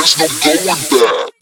There's no going back.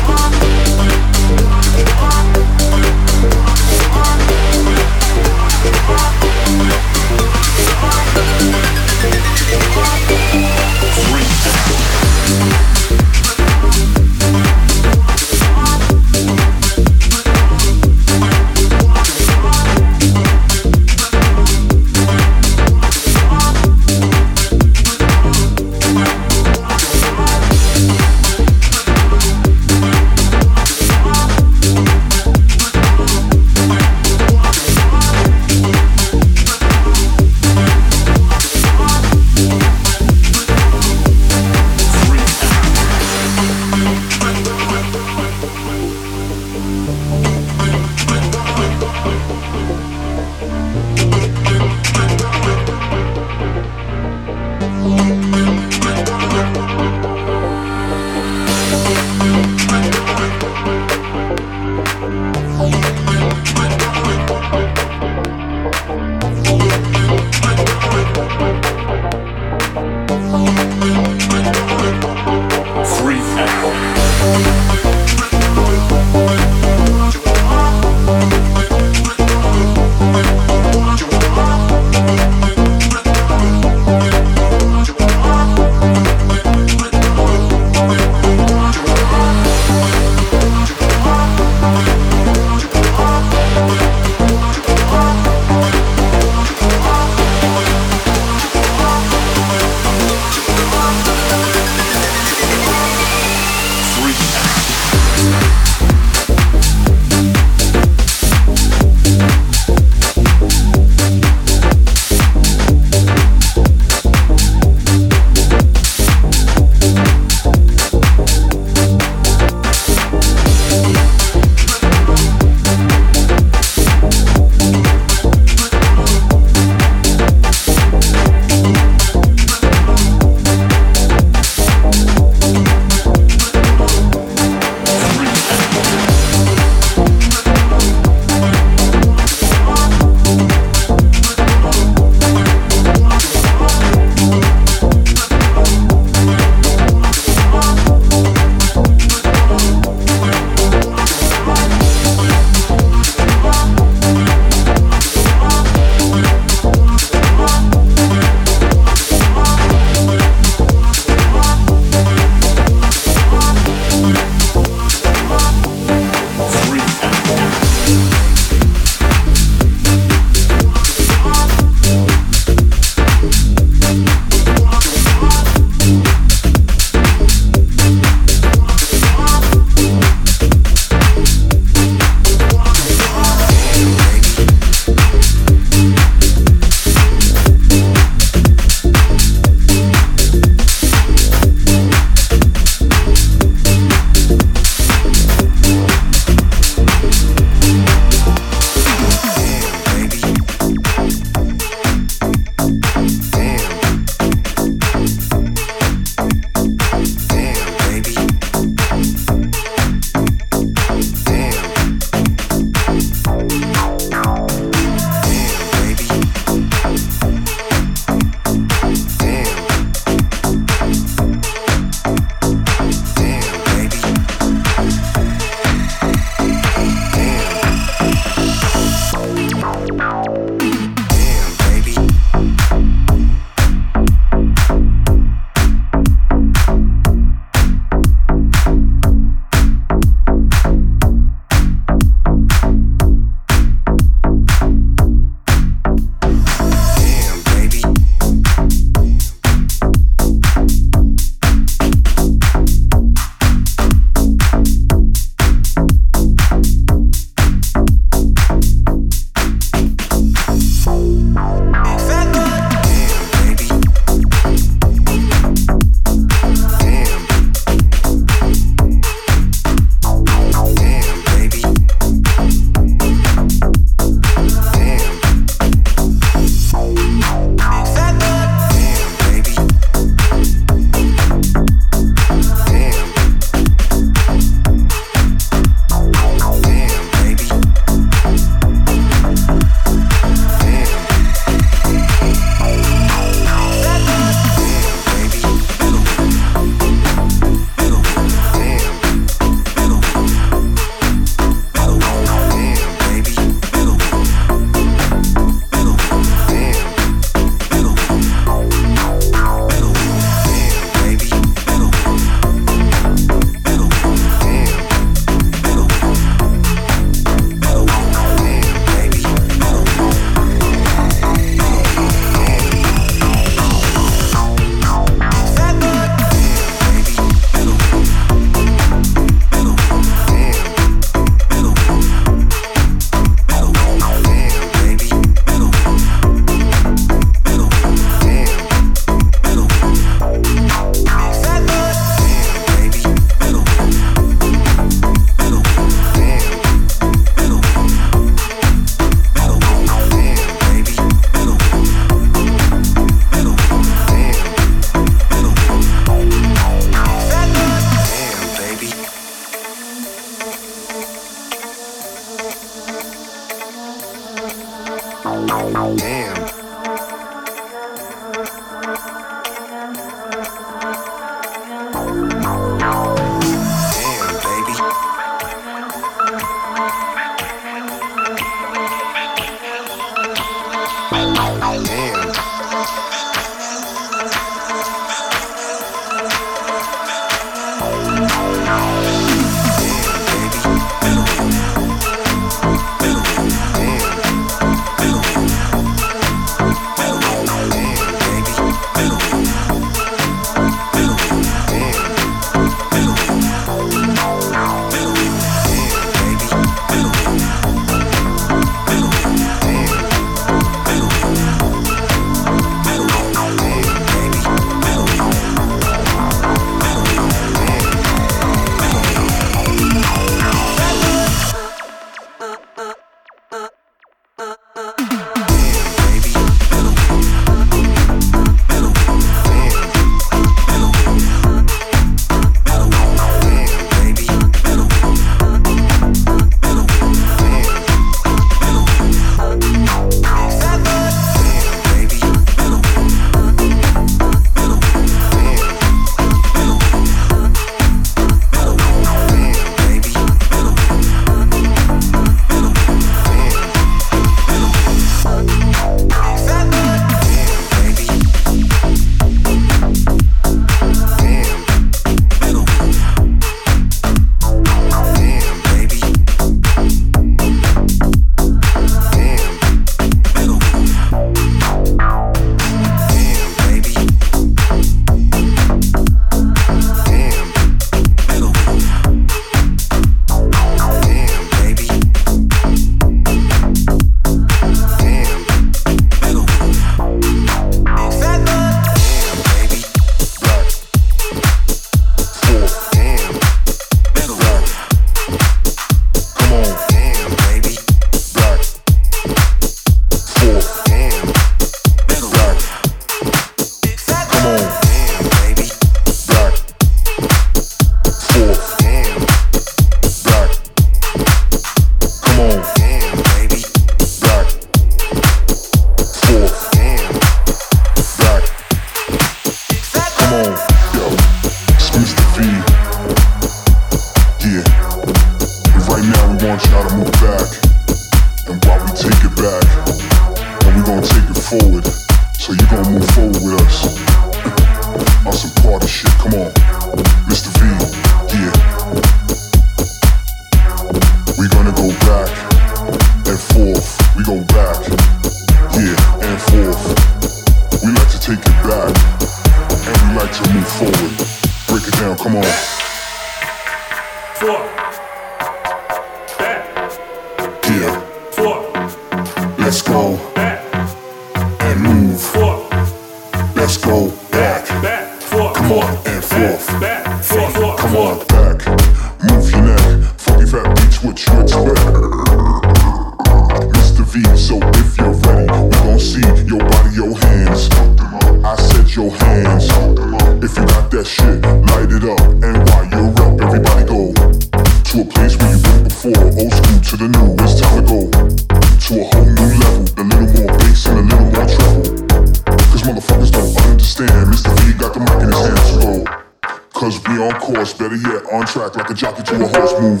Cause we on course, better yet, on track like a jockey to a horse move.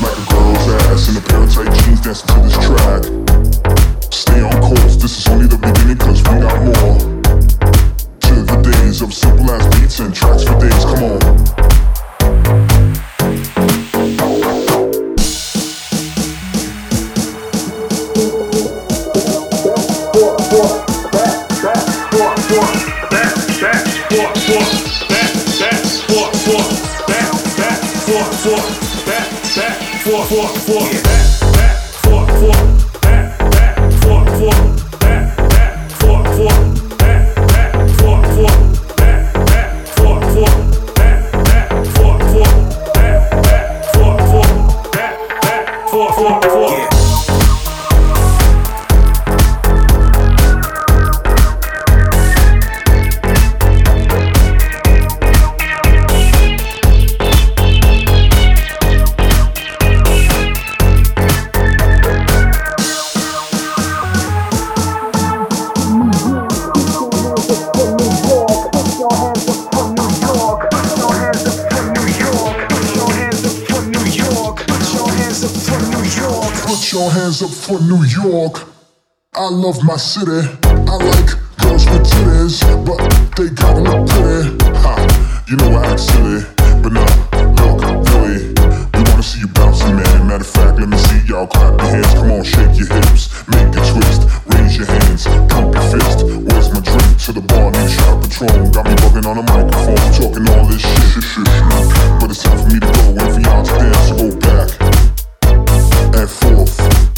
Like a girl's ass in a pair of tight jeans dancing to this track. Stay on course, this is only the beginning cause we got more. To the days of simple ass beats and tracks for days, come on. Yeah. Put your hands up for New York. I love my city. I like girls with titties, but they gotta look pretty. Ha, you know I act silly, but no, look, really, we wanna see you bouncing, man. Matter of fact, let me see y'all clap your hands. Come on, shake your hips, make a twist, raise your hands, pump your fist. Where's my drink? To the bar, need a shot Patron. Got me bugging on the microphone, talking all this shit. But it's time for me to go and for y'all to dance. Go back and forth.